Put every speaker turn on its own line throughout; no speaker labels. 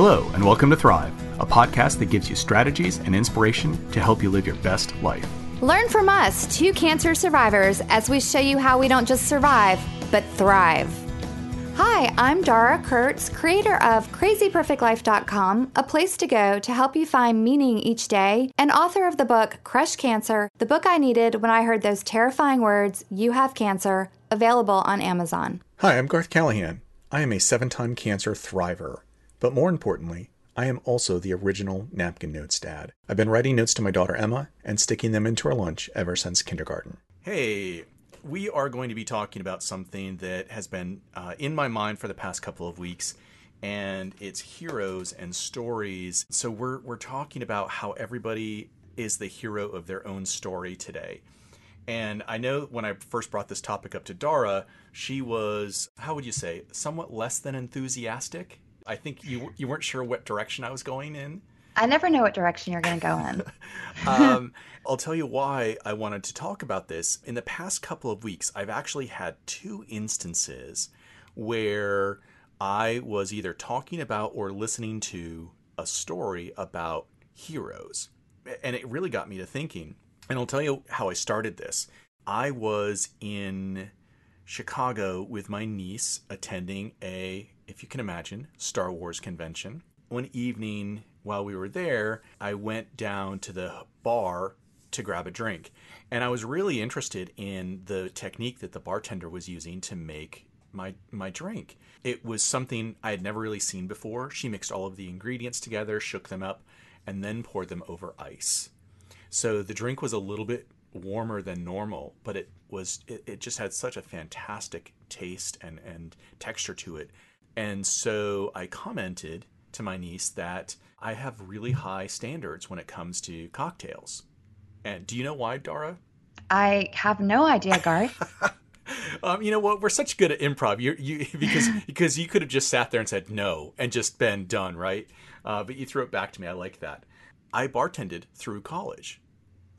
Hello, and welcome to Thrive, a podcast that gives you strategies and inspiration to help you live your best life.
Learn from us, two cancer survivors, as we show you how we don't just survive, but thrive. Hi, I'm Dara Kurtz, creator of crazyperfectlife.com, a place to go to help you find meaning each day, and author of the book Crush Cancer, the book I needed when I heard those terrifying words, You have cancer, available on Amazon.
Hi, I'm Garth Callahan. I am a seven time cancer thriver. But more importantly, I am also the original napkin notes dad. I've been writing notes to my daughter Emma and sticking them into her lunch ever since kindergarten.
Hey, we are going to be talking about something that has been uh, in my mind for the past couple of weeks, and it's heroes and stories. So we're we're talking about how everybody is the hero of their own story today. And I know when I first brought this topic up to Dara, she was, how would you say, somewhat less than enthusiastic I think you you weren't sure what direction I was going in.
I never know what direction you're going to go in.
um, I'll tell you why I wanted to talk about this. In the past couple of weeks, I've actually had two instances where I was either talking about or listening to a story about heroes. And it really got me to thinking. And I'll tell you how I started this. I was in Chicago with my niece attending a if you can imagine, Star Wars convention. One evening while we were there, I went down to the bar to grab a drink. And I was really interested in the technique that the bartender was using to make my my drink. It was something I had never really seen before. She mixed all of the ingredients together, shook them up, and then poured them over ice. So the drink was a little bit warmer than normal, but it was it, it just had such a fantastic taste and and texture to it and so I commented to my niece that I have really high standards when it comes to cocktails. And do you know why, Dara?
I have no idea, Garth.
um, you know what? We're such good at improv. You, you because because you could have just sat there and said no and just been done, right? Uh, but you threw it back to me. I like that. I bartended through college.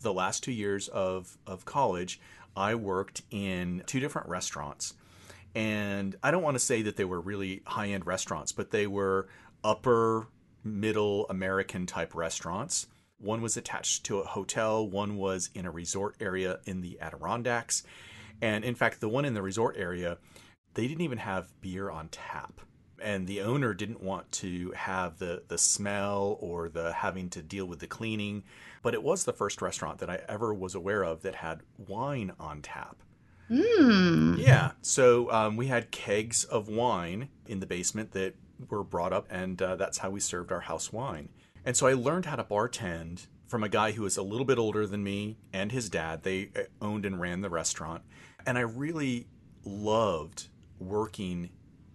The last two years of of college, I worked in two different restaurants and I don't want to say that they were really high end restaurants, but they were upper middle American type restaurants. One was attached to a hotel, one was in a resort area in the Adirondacks. And in fact, the one in the resort area, they didn't even have beer on tap. And the owner didn't want to have the, the smell or the having to deal with the cleaning. But it was the first restaurant that I ever was aware of that had wine on tap.
Mm.
Yeah. So um, we had kegs of wine in the basement that were brought up, and uh, that's how we served our house wine. And so I learned how to bartend from a guy who was a little bit older than me and his dad. They uh, owned and ran the restaurant. And I really loved working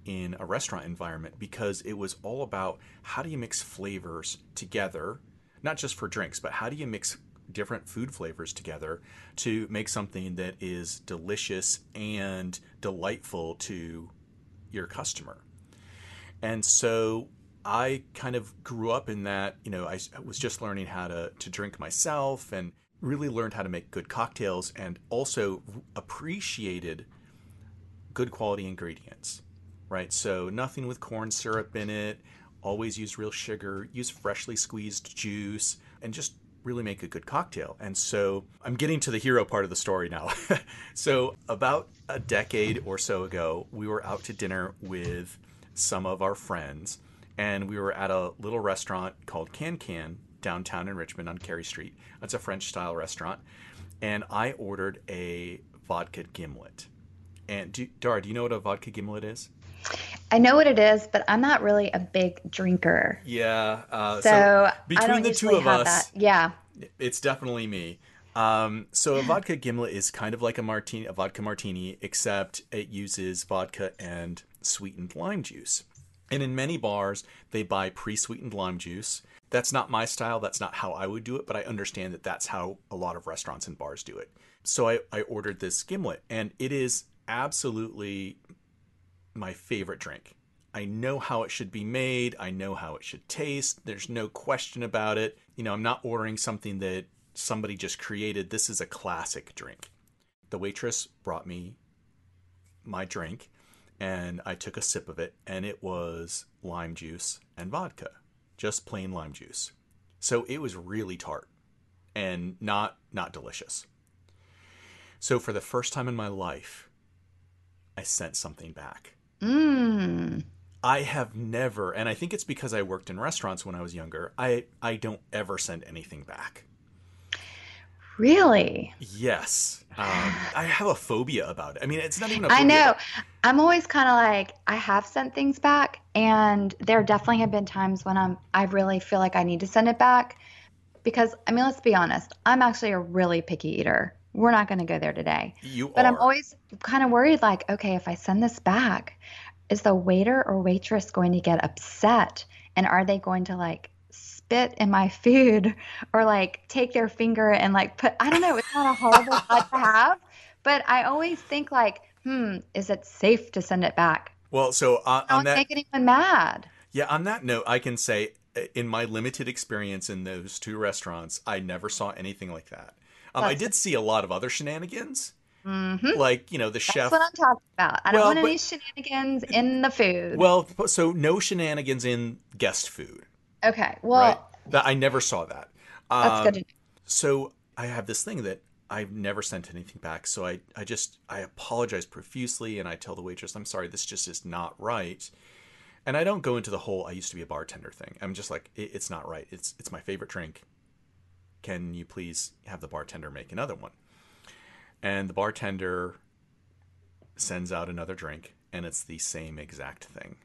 in a restaurant environment because it was all about how do you mix flavors together, not just for drinks, but how do you mix different food flavors together to make something that is delicious and delightful to your customer. And so I kind of grew up in that, you know, I was just learning how to, to drink myself and really learned how to make good cocktails and also appreciated good quality ingredients, right? So nothing with corn syrup in it, always use real sugar, use freshly squeezed juice, and just really make a good cocktail. And so I'm getting to the hero part of the story now. so, about a decade or so ago, we were out to dinner with some of our friends, and we were at a little restaurant called Can Can downtown in Richmond on Cary Street. It's a French style restaurant. And I ordered a vodka gimlet. And do, Dara, do you know what a vodka gimlet is?
I know what it is, but I'm not really a big drinker.
Yeah. Uh,
so, so
between the two of us,
that. yeah,
it's definitely me. Um, so a vodka gimlet is kind of like a martini, a vodka martini, except it uses vodka and sweetened lime juice. And in many bars, they buy pre-sweetened lime juice. That's not my style. That's not how I would do it, but I understand that that's how a lot of restaurants and bars do it. So I, I ordered this gimlet, and it is absolutely my favorite drink. I know how it should be made. I know how it should taste. There's no question about it. You know, I'm not ordering something that somebody just created. This is a classic drink. The waitress brought me my drink and I took a sip of it and it was lime juice and vodka, just plain lime juice. So it was really tart and not not delicious. So for the first time in my life, I sent something back.
Mmm.
I have never, and I think it's because I worked in restaurants when I was younger. I I don't ever send anything back.
Really?
Yes, um, I have a phobia about it. I mean, it's not even. a
I know. I'm always kind of like I have sent things back, and there definitely have been times when I'm I really feel like I need to send it back because I mean, let's be honest. I'm actually a really picky eater. We're not going to go there today.
You
But
are.
I'm always kind of worried like, okay, if I send this back, is the waiter or waitress going to get upset? And are they going to like spit in my food or like take their finger and like put, I don't know, it's not a horrible thought to have. But I always think like, hmm, is it safe to send it back?
well, so uh, on
don't
that,
make anyone mad.
yeah, on that note, I can say, uh, in my limited experience in those two restaurants, I never saw anything like that. Um, I did see a lot of other shenanigans,
Mm-hmm.
like you know the chef.
That's what I'm talking about. I don't want
but-
any shenanigans in the food.
Well, so no shenanigans in guest food,
okay. Well,
right? That I never saw that.
that's
Um,
good to know.
so I have this thing that I've never sent anything back. So I, I just I apologize profusely and I tell the waitress, I'm sorry, this just is not right. And I don't go into the whole I used to be a bartender thing. I'm just like, it, it's not right. It's it's my favorite drink. Can you please have the bartender make another one? And the bartender sends out another drink and it's the same exact thing.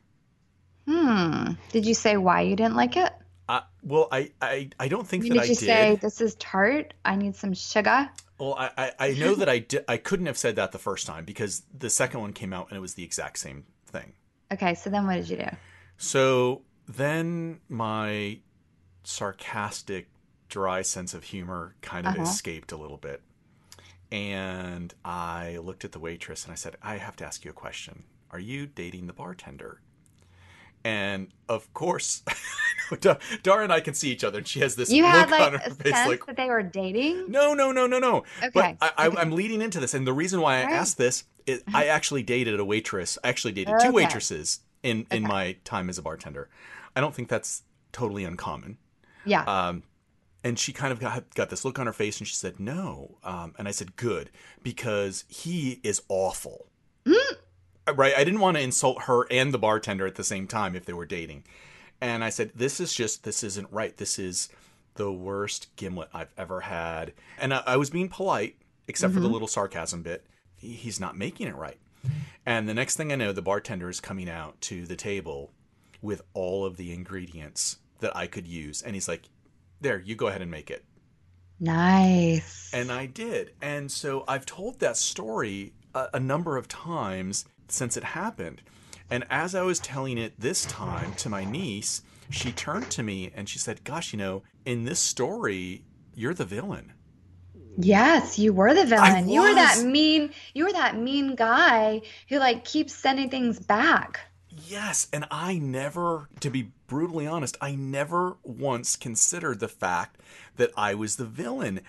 Hmm. Did you say why you didn't like it?
Uh, well, I, I, I don't think that
I mean,
that
did
I
you
did.
say this is tart? I need some sugar.
Well, I, I, I know that I di- I couldn't have said that the first time because the second one came out and it was the exact same thing.
Okay, so then what did you do?
So then my sarcastic, dry sense of humor kind of
Uh-huh.
escaped a little bit. And I looked at the waitress and I said, I have to ask you a question. Are you dating the bartender? And of course, Dara and I can see each other, and she has this
You
look
had
on her
a
face,
sense
like,
that they were dating.
no, no, no, no, no.
Okay,
But I,
okay.
I'm leading into this, and the reason why I
right.
asked this is I actually dated a waitress. I actually dated two waitresses in in
Okay.
my time as a bartender. I don't think that's totally uncommon.
Yeah.
Um, and she kind of got got this look on her face, and she said no. Um, and I said good because he is awful.
Mm.
Right? I didn't want to insult her and the bartender at the same time if they were dating. And I said, this is just this isn't right. This is the worst gimlet I've ever had. And I, I was being polite, except for the little sarcasm bit. He- He's not making it right. And the next thing I know, the bartender is coming out to the table with all of the ingredients that I could use. And he's like, there, you go ahead and make it.
nice.
And I did. And so I've told that story a, a number of times since it happened. And as I was telling it this time to my niece, she turned to me and she said, Gosh, you know, in this story, you're the villain.
yes, you were the villain. You were that mean. You were that mean guy who like keeps sending things back.
Yes. And I never, to be brutally honest, I never once considered the fact that I was the villain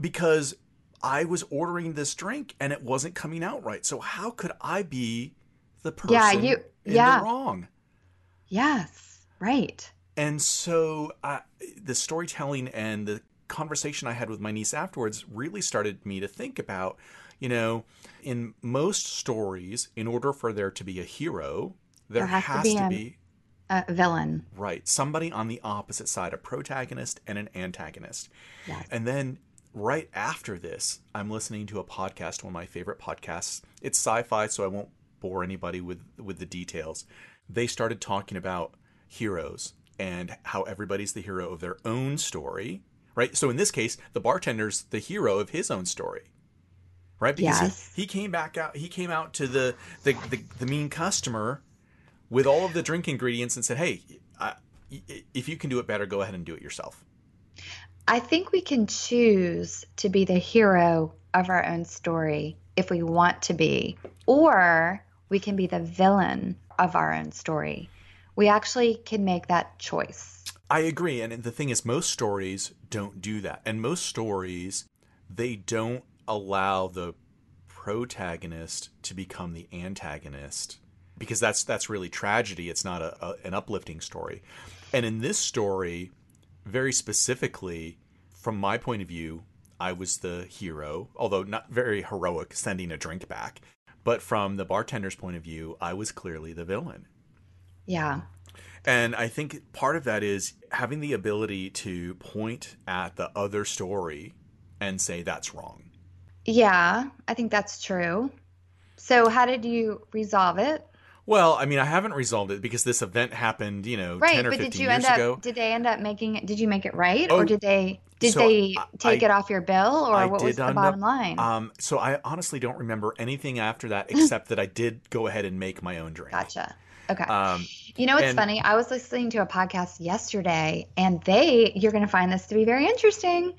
because I was ordering this drink and it wasn't coming out right. So how could I be the person
Yeah, you-
in
yeah.
the wrong?
Yes. Right.
And so uh, the storytelling and the conversation I had with my niece afterwards really started me to think about, you know, in most stories, in order for there to be a hero, there,
There has
has,
to be
to be,
A villain.
right somebody on the opposite side, a protagonist and an antagonist.
Yes.
And then right after this, I'm listening to a podcast, one of my favorite podcasts. It's sci-fi, so I won't bore anybody with with the details. They started talking about heroes and how everybody's the hero of their own story, right? So in this case, the bartender's the hero of his own story. Right? Because
Yes.
he, he came back out he came out to the the, the the mean customer with all of the drink ingredients and said, "Hey, I, if you can do it better, go ahead and do it yourself."
I think we can choose to be the hero of our own story if we want to be, or we can be the villain of our own story. We actually can make that choice.
I agree. And the thing is, most stories don't do that. And most stories, they don't allow the protagonist to become the antagonist because that's that's really tragedy. It's not a, a, an uplifting story. And in this story, very specifically, from my point of view, I was the hero, although not very heroic, sending a drink back. But from the bartender's point of view, I was clearly the villain.
Yeah.
And I think part of that is having the ability to point at the other story and say that's wrong.
Yeah, I think that's true. So, how did you resolve it?
Well, I mean, I haven't resolved it because this event happened, you know,
right,
ten or
but
fifteen
did you
years
end up?
ago.
Did they end up making it? Did you make it right,
Oh,
or did they? Did
so
they take
I-
it off your bill, or
I
what was the bottom
up-
line?
Um, so I honestly don't remember anything after that except that I did go ahead and make my own drink.
gotcha. Okay.
Um,
You know what's
And-
funny? I was listening to a podcast yesterday, and they, you're going to find this to be very interesting.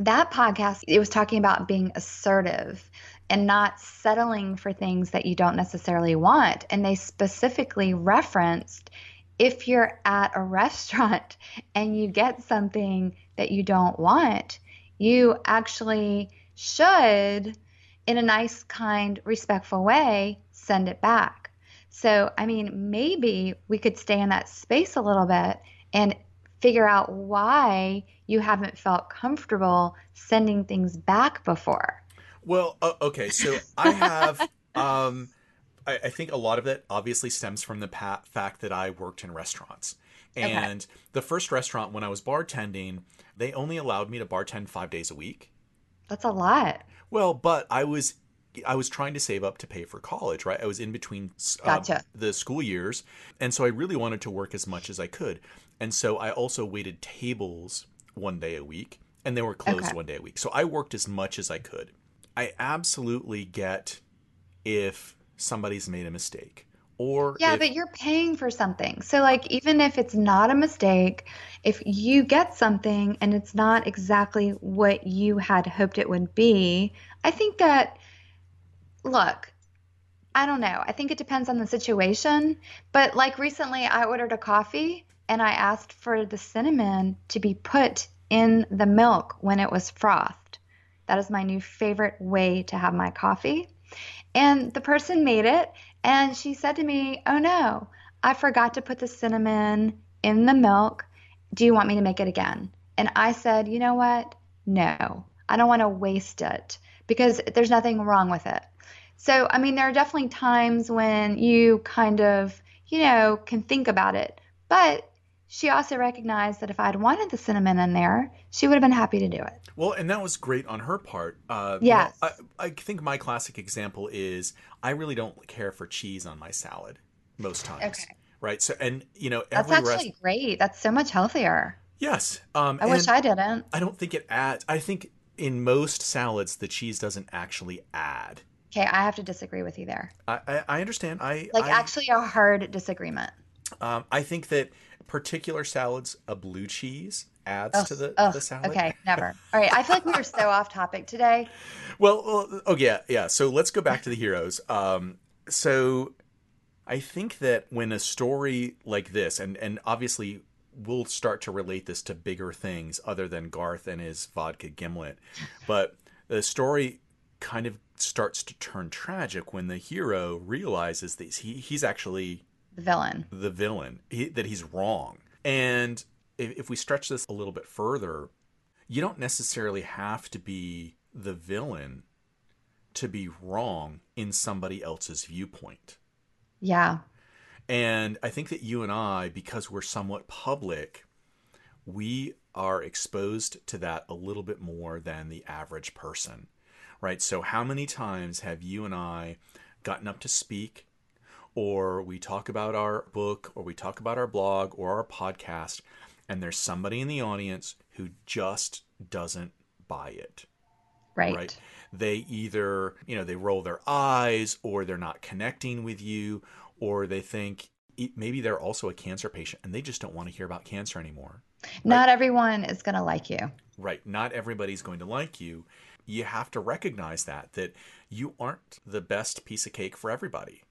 That podcast, it was talking about being assertive and not settling for things that you don't necessarily want. And they specifically referenced if you're at a restaurant and you get something that you don't want, you actually should, in a nice, kind, respectful way, send it back. So, I mean, maybe we could stay in that space a little bit and figure out why you haven't felt comfortable sending things back before.
Well, uh, okay, so I have. um, I, I think a lot of it obviously stems from the pa- fact that I worked in restaurants,
Okay.
and the first restaurant when I was bartending, they only allowed me to bartend five days a week.
That's a lot.
Well, but I was I was trying to save up to pay for college, right? I was in between uh,
Gotcha.
the school years, and so I really wanted to work as much as I could. And so I also waited tables one day a week, and they were closed
Okay.
one day a week. So I worked as much as I could. I absolutely get if somebody's made a mistake, or
Yeah,
if-
but you're paying for something. So, like, even if it's not a mistake, if you get something and it's not exactly what you had hoped it would be, I think that, look, I don't know. I think it depends on the situation. But, like, recently I ordered a coffee and I asked for the cinnamon to be put in the milk when it was frothed. That is my new favorite way to have my coffee. And the person made it and she said to me, Oh no, I forgot to put the cinnamon in the milk. Do you want me to make it again? And I said, You know what? No, I don't want to waste it because there's nothing wrong with it. So, I mean, there are definitely times when you kind of, you know, can think about it. But she also recognized that if I'd wanted the cinnamon in there, she would have been happy to do it.
Well, and that was great on her part. Uh, you know, I, I think my classic example is I really don't care for cheese on my salad most times.
Okay.
Right. So, and you know,
That's
every
actually
rest-
great. That's so much healthier.
yes. Um,
I wish I didn't.
I don't think it adds. I think in most salads the cheese doesn't actually add.
Okay, I have to disagree with you there.
I, I, I understand. I
Like,
I,
actually, a hard disagreement.
um, I think that particular salads, a blue cheese adds
Ugh,
to the,
ugh,
the salad.
Okay, never. All right, I feel like we were so off topic today.
Well, well, oh yeah, yeah. So let's go back to the heroes. Um, so I think that when a story like this, and and obviously we'll start to relate this to bigger things other than Garth and his vodka gimlet, but the story kind of starts to turn tragic when the hero realizes that he he's actually
The villain.
the villain, he, that he's wrong. And if, if we stretch this a little bit further, you don't necessarily have to be the villain to be wrong in somebody else's viewpoint.
Yeah.
And I think that you and I, because we're somewhat public, we are exposed to that a little bit more than the average person, right? So, how many times have you and I gotten up to speak, or we talk about our book, or we talk about our blog, or our podcast, and there's somebody in the audience who just doesn't buy it?
Right.
right they either you know they roll their eyes or they're not connecting with you or they think maybe they're also a cancer patient and they just don't want to hear about cancer anymore
Not everyone is going to like you.
right not everybody's going to like you you have to recognize that that you aren't the best piece of cake for everybody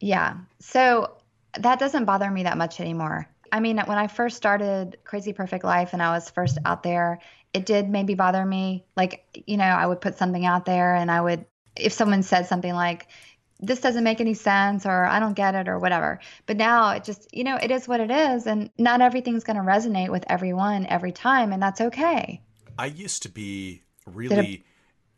Yeah. So that doesn't bother me that much anymore. I mean, when I first started Crazy Perfect Life and I was first out there, it did maybe bother me. Like, you know, I would put something out there and I would, if someone said something like, this doesn't make any sense or I don't get it or whatever. But now it just, you know, it is what it is. And not everything's going to resonate with everyone every time. And that's okay.
I used to be really,
it,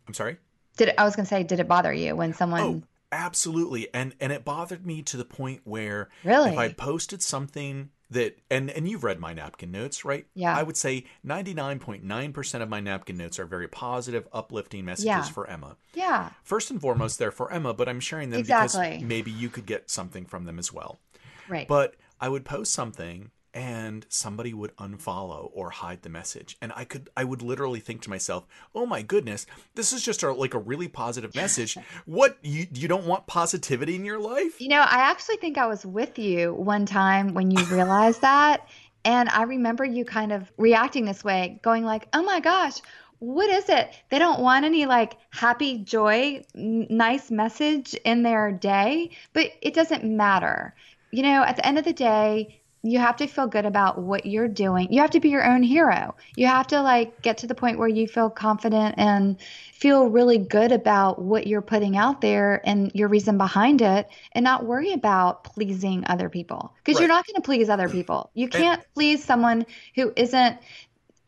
I'm sorry?
Did it, I was going to say, did it bother you when someone.
Oh, absolutely. And, and it bothered me to the point where
really?
if I posted something that and and you've read my napkin notes right
yeah
i would say 99.9% of my napkin notes are very positive uplifting messages
yeah.
for emma
yeah
first and foremost they're for emma but i'm sharing them
exactly.
because maybe you could get something from them as well
right
but i would post something and somebody would unfollow or hide the message. And i could i would literally think to myself oh my goodness this is just a, like a really positive message. What you you don't want positivity in your life?
You know i actually think i was with you one time when you realized that. And i remember you kind of reacting this way going like oh my gosh what is it? They don't want any like happy joy n- nice message in their day but it doesn't matter. You know at the end of the day you have to feel good about what you're doing. You have to be your own hero. You have to like get to the point where you feel confident and feel really good about what you're putting out there and your reason behind it and not worry about pleasing other people because right. you're not going to please other people. You can't and, please someone who isn't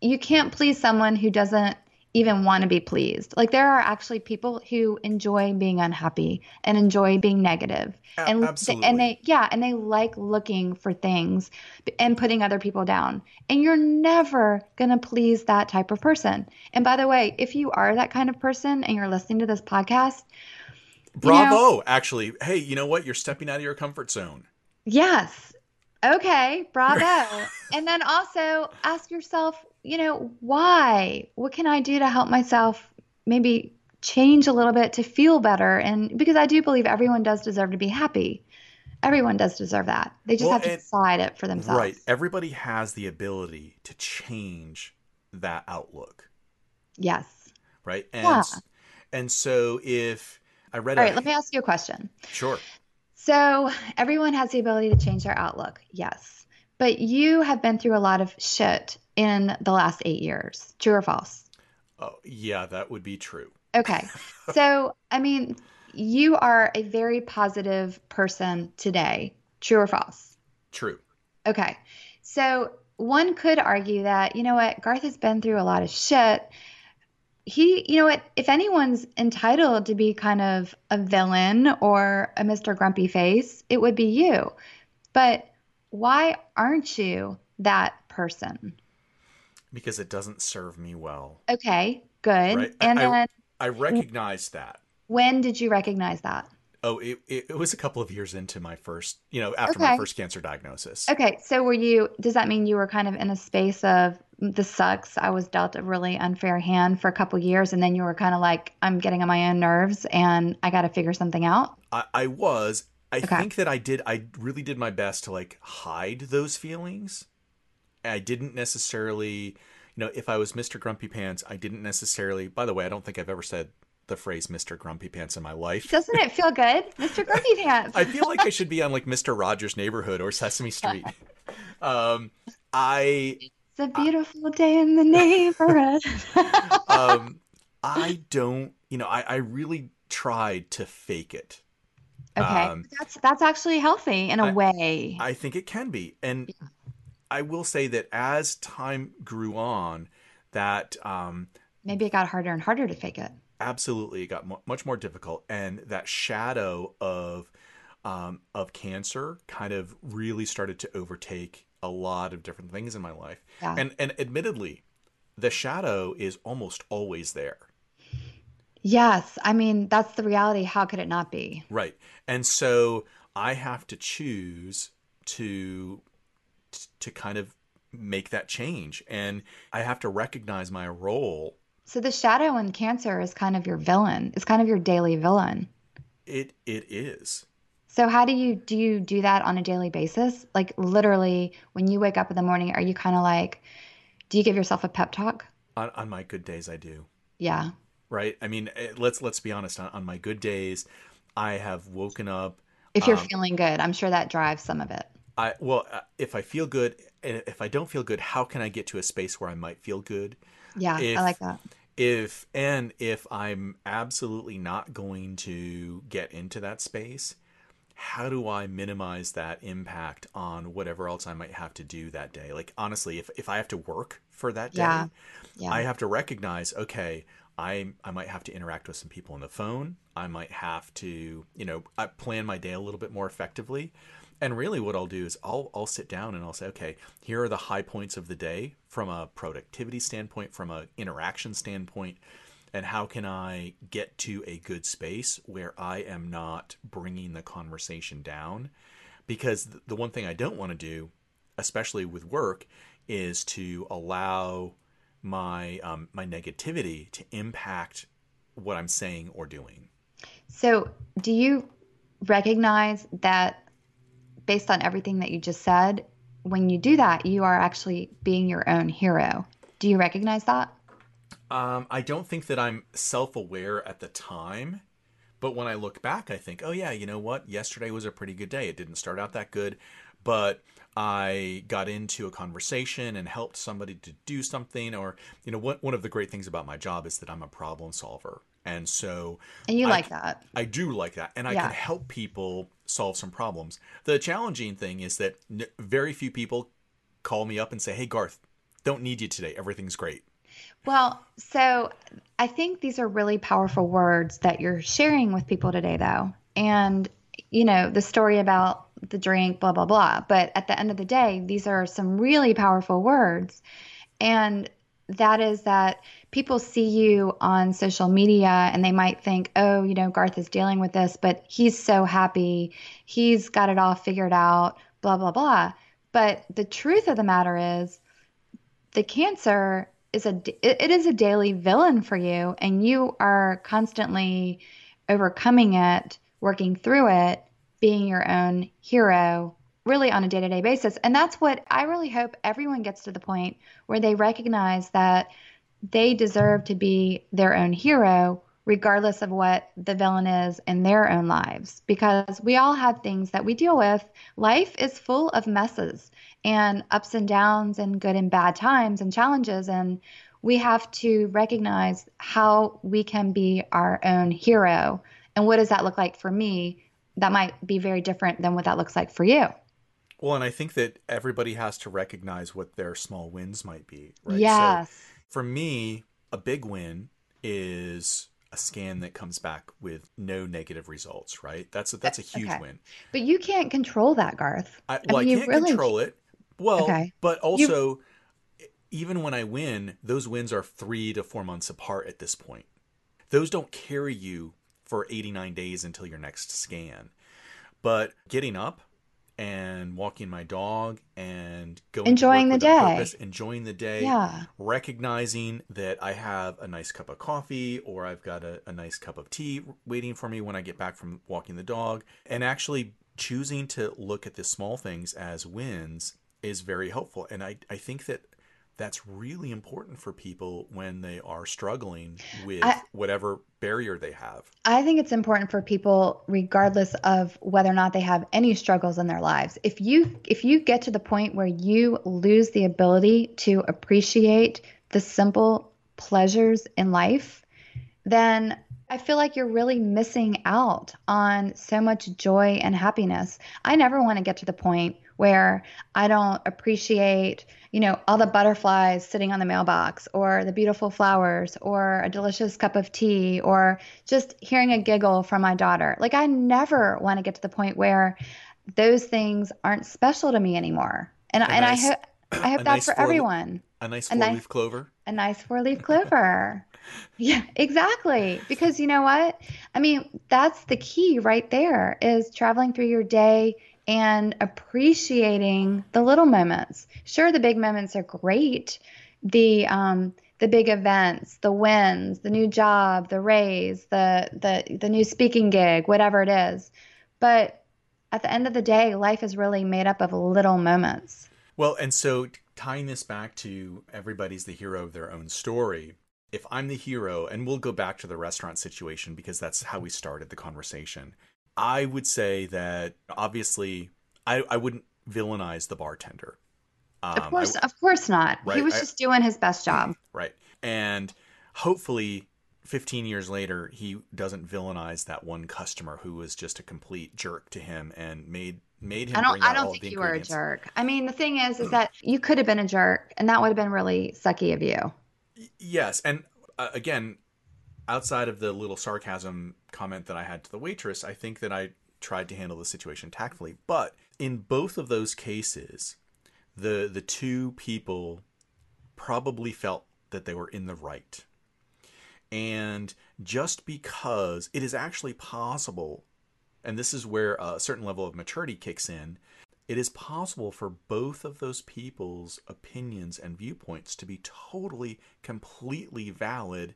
you can't please someone who doesn't even want to be pleased. Like there are actually people who enjoy being unhappy and enjoy being negative. And
Absolutely.
and they yeah, and they like looking for things and putting other people down. And you're never going to please that type of person. And by the way, if you are that kind of person and you're listening to this podcast,
bravo, you know, actually. Hey, you know what? You're stepping out of your comfort zone.
Yes. Okay, bravo. and then also ask yourself, you know, why? What can I do to help myself maybe change a little bit to feel better? And because I do believe everyone does deserve to be happy. Everyone does deserve that. They just
well,
have to decide it for themselves.
Right. Everybody has the ability to change that outlook.
Yes.
Right. And
yeah.
and so if I read
All right, a, let me ask you a question.
Sure.
So everyone has the ability to change their outlook. Yes. But you have been through a lot of shit in the last eight years. True or false?
Oh, yeah, that would be true.
Okay. so, I mean, you are a very positive person today. True or false?
True.
Okay. So, one could argue that, you know what, Garth has been through a lot of shit. He, you know what, if anyone's entitled to be kind of a villain or a Mr. Grumpy Face, it would be you. But why aren't you that person?
because it doesn't serve me well.
Okay, good.
Right?
And
I,
then
I recognize that.
When did you recognize that?
Oh, it, it, was a couple of years into my first, you know, after
Okay.
my first cancer diagnosis.
Okay, so were you does that mean you were kind of in a space of this sucks. I was dealt a really unfair hand for a couple years and then you were kind of like I'm getting on my own nerves and I got to figure something out?
I, I was. I
Okay.
think that I did. I really did my best to like hide those feelings. I didn't necessarily, you know, if I was Mr. Grumpy Pants, I didn't necessarily. By the way, I don't think I've ever said the phrase Mr. Grumpy Pants in my life.
Doesn't it feel good? Mr. Grumpy Pants.
I feel like I should be on like Mr. Rogers' Neighborhood or Sesame Street. Um, I
It's a beautiful day in the neighborhood.
um, I don't. You know, I, I really tried to fake it.
okay.
um,
that's that's actually healthy in a
I-
way.
I think it can be. And I will say that as time grew on, that um,
Maybe it got harder and harder to fake it.
Absolutely it got much more difficult. And that shadow of um, of cancer kind of really started to overtake a lot of different things in my life.
Yeah.
And and admittedly, the shadow is almost always there.
Yes, I mean that's the reality. How could it not be?
Right. And so I have to choose to to kind of make that change and I have to recognize my role.
So the shadow in cancer is kind of your villain. It's kind of your daily villain.
It it is.
So how do you do you do that on a daily basis? Like literally when you wake up in the morning, are you kind of like do you give yourself a pep talk?
On on my good days I do.
Yeah.
Right? I mean, eh, let's let's be honest on, on my good days I have woken up
If you're
Um,
feeling good, I'm sure that drives some of it.
I well, uh, if I feel good and if I don't feel good, how can I get to a space where I might feel good?
Yeah,
if-
I like that.
if and if I'm absolutely not going to get into that space, how do I minimize that impact on whatever else I might have to do that day? Like honestly, if if I have to work for that day,
Yeah. Yeah.
I have to recognize, okay, I I might have to interact with some people on the phone. I might have to, you know, I plan my day a little bit more effectively. And really what I'll do is I'll I'll sit down and I'll say, okay, here are the high points of the day from a productivity standpoint, from a interaction standpoint, and how can I get to a good space where I am not bringing the conversation down? Because the one thing I don't want to do, especially with work, is to allow my um, my negativity to impact what I'm saying or doing.
So, do you recognize that based on everything that you just said, when you do that, you are actually being your own hero? Do you recognize that?
Um, I don't think that I'm self aware at the time, but when I look back, I think, oh yeah, you know what? Yesterday was a pretty good day. It didn't start out that good, but I got into a conversation and helped somebody to do something. Or, you know, what one of the great things about my job is that I'm a problem solver. And so
And you
I
like that.
I do like that, and I
Yeah.
can help people solve some problems. The challenging thing is that n- very few people call me up and say, "Hey, Garth, don't need you today. Everything's great."
Well, so I think these are really powerful words that you're sharing with people today, though. And, you know, the story about the drink, blah, blah, blah. But at the end of the day, these are some really powerful words. And that is that people see you on social media and they might think, oh, you know, Garth is dealing with this, but he's so happy. He's got it all figured out, blah, blah, blah. But the truth of the matter is, the cancer is a it is a daily villain for you and you are constantly overcoming it working through it being your own hero really on a day-to-day basis. And that's what i really hope everyone gets to the point where they recognize that they deserve to be their own hero regardless of what the villain is in their own lives. Because we all have things that we deal with. Life is full of messes and ups and downs and good and bad times and challenges. And we have to recognize how we can be our own hero. And what does that look like for me? That might be very different than what that looks like for you
Well, and I think that everybody has to recognize what their small wins might be, right?
yes
So for me, a big win is a scan that comes back with no negative results, right? That's a, that's a huge
Okay.
win.
but you can't control that garth
I, well, I,
mean, you
can't
really-
control it. Well,
Okay.
but also, even when I win, those wins are three to four months apart at this point. Those don't carry you for 89 days until your next scan. But getting up and walking my dog and going
Enjoying the day.
purpose, enjoying the day,
Yeah.
recognizing that I have a nice cup of coffee or I've got a, a nice cup of tea waiting for me when I get back from walking the dog, and actually choosing to look at the small things as wins is very helpful. And I, I think that that's really important for people when they are struggling with
I-
whatever barrier they have.
I think it's important for people regardless of whether or not they have any struggles in their lives. If you if you get to the point where you lose the ability to appreciate the simple pleasures in life, then I feel like you're really missing out on so much joy and happiness. I never want to get to the point where I don't appreciate, you know, all the butterflies sitting on the mailbox or the beautiful flowers or a delicious cup of tea or just hearing a giggle from my daughter. Like I never want to get to the point where those things aren't special to me anymore. And
A
and
nice-
I hope I hope
a
that's
nice
for everyone
A nice
A
four
nice-
leaf clover.
a nice four leaf clover. yeah, exactly. Because you know what? I mean, that's the key right there is traveling through your day and appreciating the little moments. Sure, the big moments are great. The um the big events, the wins, the new job, the raise, the the the new speaking gig, whatever it is. But at the end of the day, life is really made up of little moments.
Well, and so tying this back to everybody's the hero of their own story. If I'm the hero, and we'll go back to the restaurant situation because that's how we started the conversation, I would say that obviously I, I wouldn't villainize the bartender. Um,
Of course,
I-
of course not. He was
I-
just doing his best job.
right. And hopefully 15 years later he doesn't villainize that one customer who was just a complete jerk to him and made made him
I don't I don't think you were a jerk. I mean, the thing is is that you could have been a jerk and that would have been really sucky of you.
Yes, and uh, again, outside of the little sarcasm comment that I had to the waitress, I think that I tried to handle the situation tactfully. But in both of those cases, the the two people probably felt that they were in the right. And just because it is actually possible, and this is where a certain level of maturity kicks in, it is possible for both of those people's opinions and viewpoints to be totally, completely valid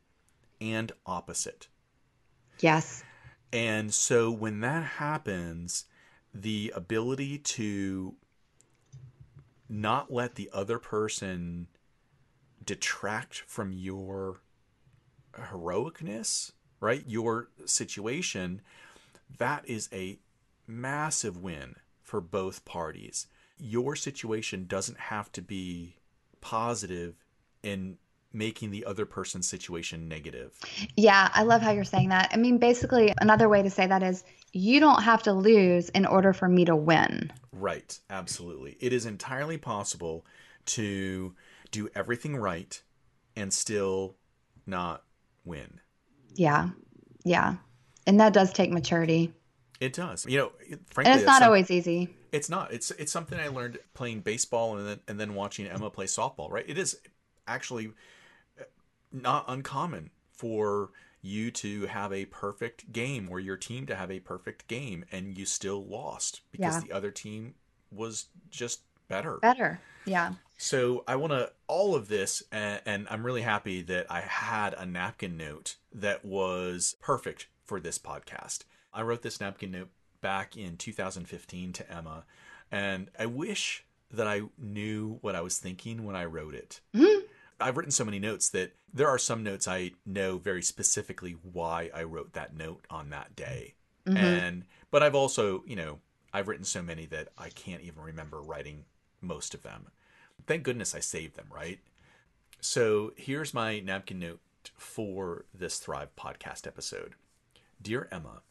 and opposite.
Yes.
And so when that happens, the ability to not let the other person detract from your heroicness, right? Your situation, that is a massive win for both parties. Your situation doesn't have to be positive in making the other person's situation negative.
Yeah, I love how you're saying that. I mean, basically, another way to say that is you don't have to lose in order for me to win.
Right, absolutely. It is entirely possible to do everything right and still not win.
Yeah. Yeah. And that does take maturity.
It does. You know, frankly,
And it's not
some-
always easy.
It's not. It's it's something I learned playing baseball and then and then watching Emma play softball. Right. It is actually not uncommon for you to have a perfect game or your team to have a perfect game and you still lost because
Yeah.
the other team was just better.
Better. Yeah.
So I want to all of this, and, and I'm really happy that I had a napkin note that was perfect for this podcast. I wrote this napkin note back in 2015 to Emma, and I wish that I knew what I was thinking when I wrote it. Mm-hmm. I've written so many notes that there are some notes I know very specifically why I wrote that note on that day. Mm-hmm. And but I've also, you know, I've written so many that I can't even remember writing most of them. Thank goodness I saved them, right? So here's my napkin note for this Thrive podcast episode. Dear Emma,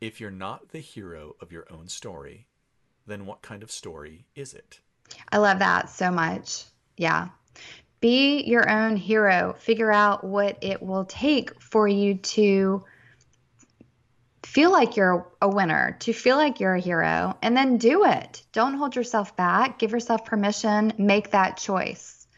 if you're not the hero of your own story, then what kind of story is it?
I love that so much. Yeah. Be your own hero. Figure out what it will take for you to feel like you're a winner, to feel like you're a hero, and then do it. Don't hold yourself back. Give yourself permission. Make that choice.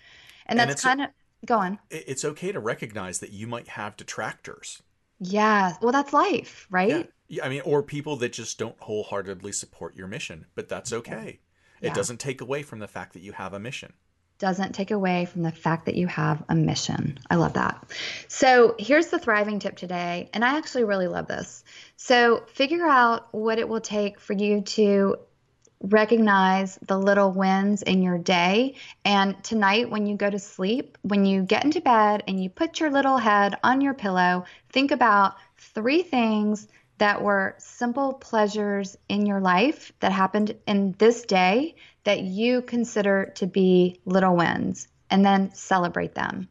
And
And
that's
it's-
kind of go on.
It's okay to recognize that you might have detractors.
Yeah. Well, that's life, right?
Yeah. Yeah, I mean, or people that just don't wholeheartedly support your mission, but that's okay.
Yeah.
It doesn't take away from the fact that you have a mission.
Doesn't take away from the fact that you have a mission. I love that. So, here's the thriving tip today, and I actually really love this. So, figure out what it will take for you to recognize the little wins in your day. And tonight, when you go to sleep, when you get into bed and you put your little head on your pillow, think about three things that were simple pleasures in your life that happened in this day that you consider to be little wins, and then celebrate them.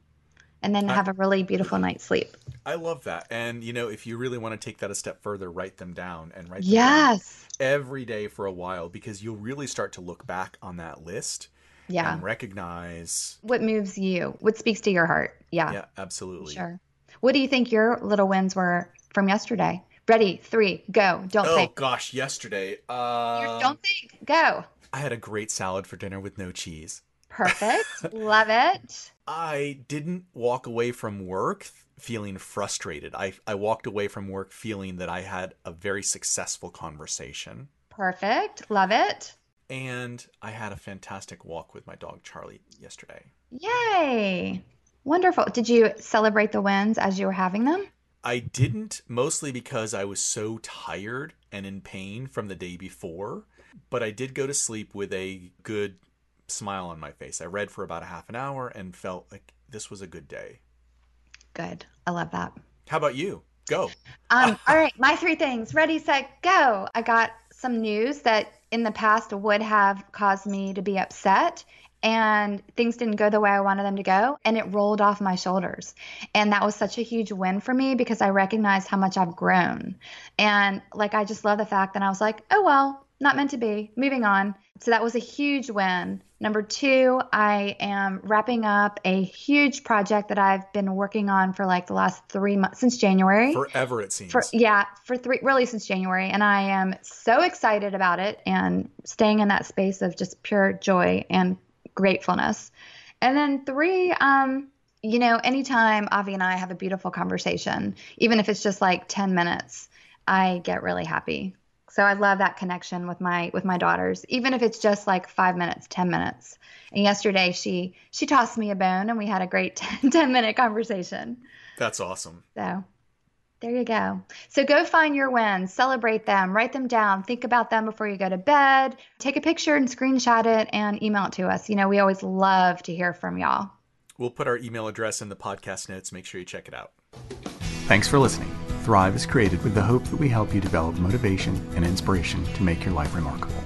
And then
I-
have a really beautiful night's sleep.
I love that. And, you know, if you really want to take that a step further, write them down and write them down
Yes.
every day for a while because you'll really start to look back on that list
Yeah.
and recognize.
What moves you? What speaks to your heart? Yeah.
Yeah, absolutely.
Sure. What do you think your little wins were from yesterday? Ready, three, go. Don't
Oh
think.
gosh, yesterday. Uh,
Don't think. Go.
I had a great salad for dinner with no cheese.
Perfect. Love it.
I didn't walk away from work feeling frustrated. I, I walked away from work feeling that I had a very successful conversation.
Perfect. Love it.
And I had a fantastic walk with my dog Charlie yesterday.
Yay. Wonderful. Did you celebrate the wins as you were having them?
I didn't, mostly because I was so tired and in pain from the day before, but I did go to sleep with a good smile on my face. I read for about a half an hour and felt like this was a good day.
Good. I love that.
How about you? Go.
Um, all right, my three things. Ready, set, go. I got some news that in the past would have caused me to be upset. And things didn't go the way I wanted them to go, and it rolled off my shoulders. And that was such a huge win for me because I recognized how much I've grown. And like, I just love the fact that I was like, oh, well, not meant to be, moving on. So that was a huge win. Number two, I am wrapping up a huge project that I've been working on for like the last three months since January.
Forever, it seems.
For, yeah, for three, really since January. And I am so excited about it and staying in that space of just pure joy and gratefulness. And then three, um, you know, anytime Avi and I have a beautiful conversation, even if it's just like 10 minutes, I get really happy. So I love that connection with my with my daughters, even if it's just like five minutes, ten minutes. And yesterday she she tossed me a bone, and we had a great 10, 10 minute conversation.
That's awesome.
So there you go. So go find your wins, celebrate them, write them down, think about them before you go to bed, take a picture and screenshot it, and email it to us. You know we always love to hear from y'all.
We'll put our email address in the podcast notes. Make sure you check it out.
Thanks for listening. Thrive is created with the hope that we help you develop motivation and inspiration to make your life remarkable.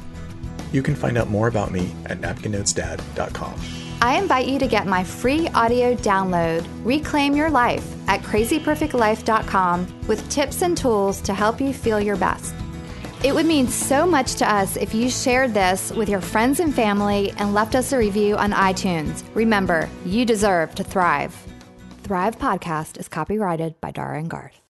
You can find out more about me at napkinnotesdad.com.
I invite you to get my free audio download, Reclaim Your Life, at crazyperfectlife.com with tips and tools to help you feel your best. It would mean so much to us if you shared this with your friends and family and left us a review on iTunes. Remember, you deserve to thrive. Thrive Podcast is copyrighted by Dara and Garth.